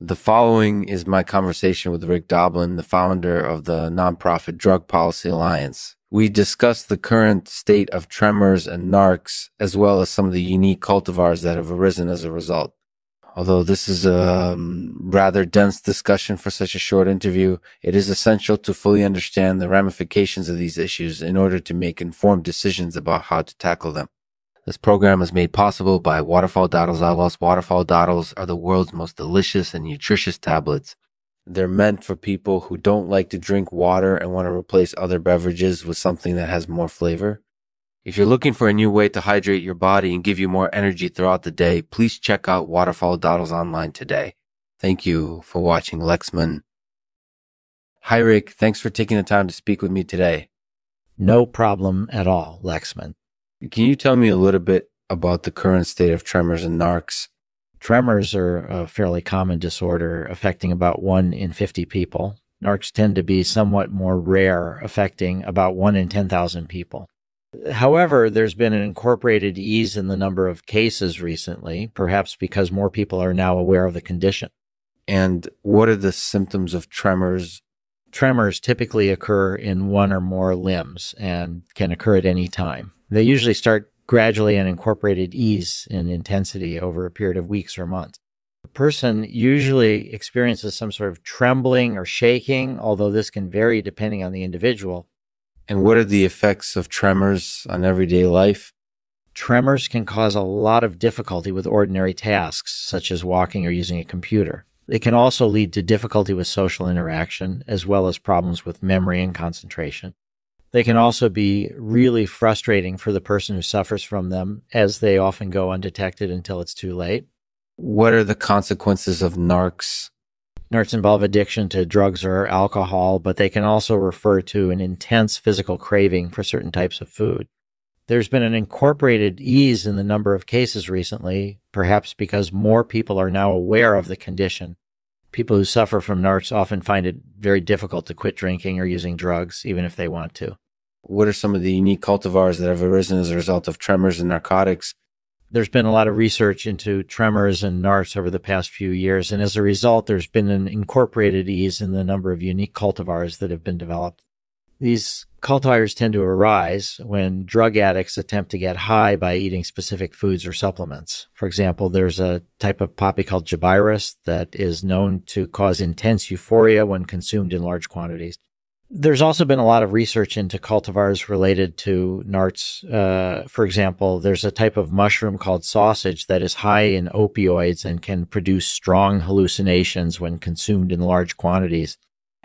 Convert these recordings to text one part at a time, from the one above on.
The following is my conversation with Rick Doblin, the founder of the nonprofit Drug Policy Alliance. We discuss the current state of tremors and narcs, as well as some of the unique cultivars that have arisen as a result. Although this is a um, rather dense discussion for such a short interview, it is essential to fully understand the ramifications of these issues in order to make informed decisions about how to tackle them. This program is made possible by Waterfall Daddles Avos. Waterfall Daddles are the world's most delicious and nutritious tablets. They're meant for people who don't like to drink water and want to replace other beverages with something that has more flavor. If you're looking for a new way to hydrate your body and give you more energy throughout the day, please check out Waterfall Daddles online today. Thank you for watching Lexman. Hi, Rick. Thanks for taking the time to speak with me today. No problem at all, Lexman. Can you tell me a little bit about the current state of tremors and narcs? Tremors are a fairly common disorder affecting about 1 in 50 people. Narcs tend to be somewhat more rare, affecting about 1 in 10,000 people. However, there's been an incorporated ease in the number of cases recently, perhaps because more people are now aware of the condition. And what are the symptoms of tremors? Tremors typically occur in one or more limbs and can occur at any time. They usually start gradually and incorporated ease in intensity over a period of weeks or months. The person usually experiences some sort of trembling or shaking, although this can vary depending on the individual. And what are the effects of tremors on everyday life? Tremors can cause a lot of difficulty with ordinary tasks, such as walking or using a computer. It can also lead to difficulty with social interaction, as well as problems with memory and concentration. They can also be really frustrating for the person who suffers from them, as they often go undetected until it's too late. What are the consequences of narcs? Narcs involve addiction to drugs or alcohol, but they can also refer to an intense physical craving for certain types of food. There's been an incorporated ease in the number of cases recently, perhaps because more people are now aware of the condition people who suffer from narcs often find it very difficult to quit drinking or using drugs, even if they want to. What are some of the unique cultivars that have arisen as a result of tremors and narcotics? There's been a lot of research into tremors and narcs over the past few years, and as a result, there's been an incorporated ease in the number of unique cultivars that have been developed. These cultivars tend to arise when drug addicts attempt to get high by eating specific foods or supplements. For example, there's a type of poppy called Jabirus that is known to cause intense euphoria when consumed in large quantities. There's also been a lot of research into cultivars related to narts. Uh, for example, there's a type of mushroom called sausage that is high in opioids and can produce strong hallucinations when consumed in large quantities.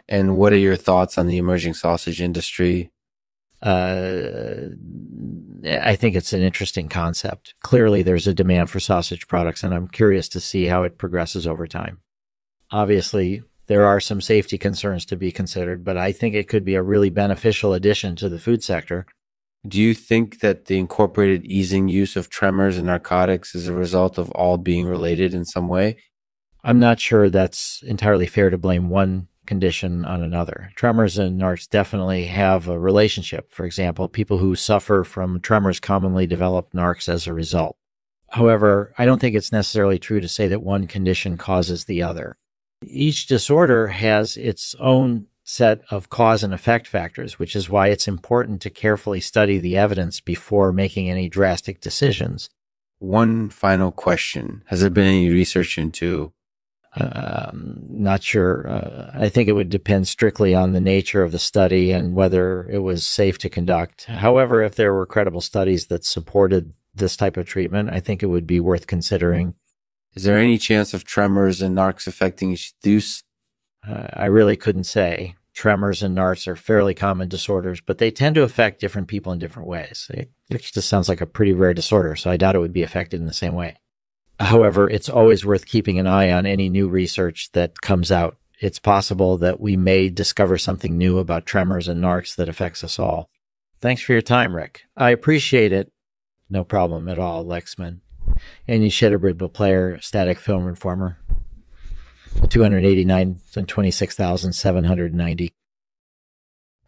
And what are your thoughts on the emerging sausage industry? Uh, I think it's an interesting concept. Clearly, there's a demand for sausage products, and I'm curious to see how it progresses over time. Obviously, there are some safety concerns to be considered, but I think it could be a really beneficial addition to the food sector. Do you think that the incorporated easing use of tremors and narcotics is a result of all being related in some way? I'm not sure that's entirely fair to blame one condition on another. Tremors and narcs definitely have a relationship. For example, people who suffer from tremors commonly develop narcs as a result. However, I don't think it's necessarily true to say that one condition causes the other. Each disorder has its own set of cause and effect factors, which is why it's important to carefully study the evidence before making any drastic decisions. One final question Has there been any research into um, not sure. Uh, I think it would depend strictly on the nature of the study and whether it was safe to conduct. However, if there were credible studies that supported this type of treatment, I think it would be worth considering. Is there any chance of tremors and narcs affecting each use? Uh, I really couldn't say. Tremors and narcs are fairly common disorders, but they tend to affect different people in different ways. It, it just sounds like a pretty rare disorder, so I doubt it would be affected in the same way. However, it's always worth keeping an eye on any new research that comes out. It's possible that we may discover something new about tremors and narcs that affects us all. Thanks for your time, Rick. I appreciate it. No problem at all, Lexman. And you Shedderbribble player, static film reformer. 289 and 26,790.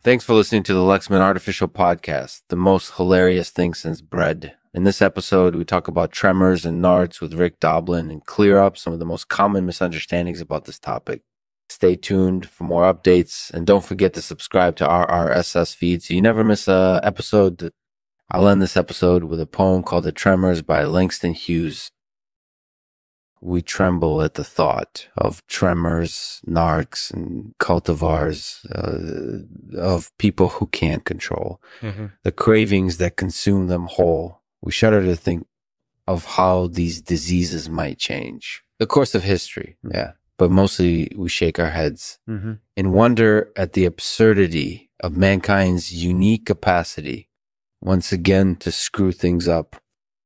Thanks for listening to the Lexman Artificial Podcast, the most hilarious thing since bread. In this episode, we talk about tremors and NARTs with Rick Doblin and clear up some of the most common misunderstandings about this topic. Stay tuned for more updates and don't forget to subscribe to our RSS feed so you never miss a episode. I'll end this episode with a poem called The Tremors by Langston Hughes. We tremble at the thought of tremors, narcs, and cultivars, uh, of people who can't control Mm-hmm. the cravings that consume them whole. We shudder to think of how these diseases might change. The course of history, yeah. But mostly we shake our heads Mm-hmm. in wonder at the absurdity of mankind's unique capacity once again to screw things up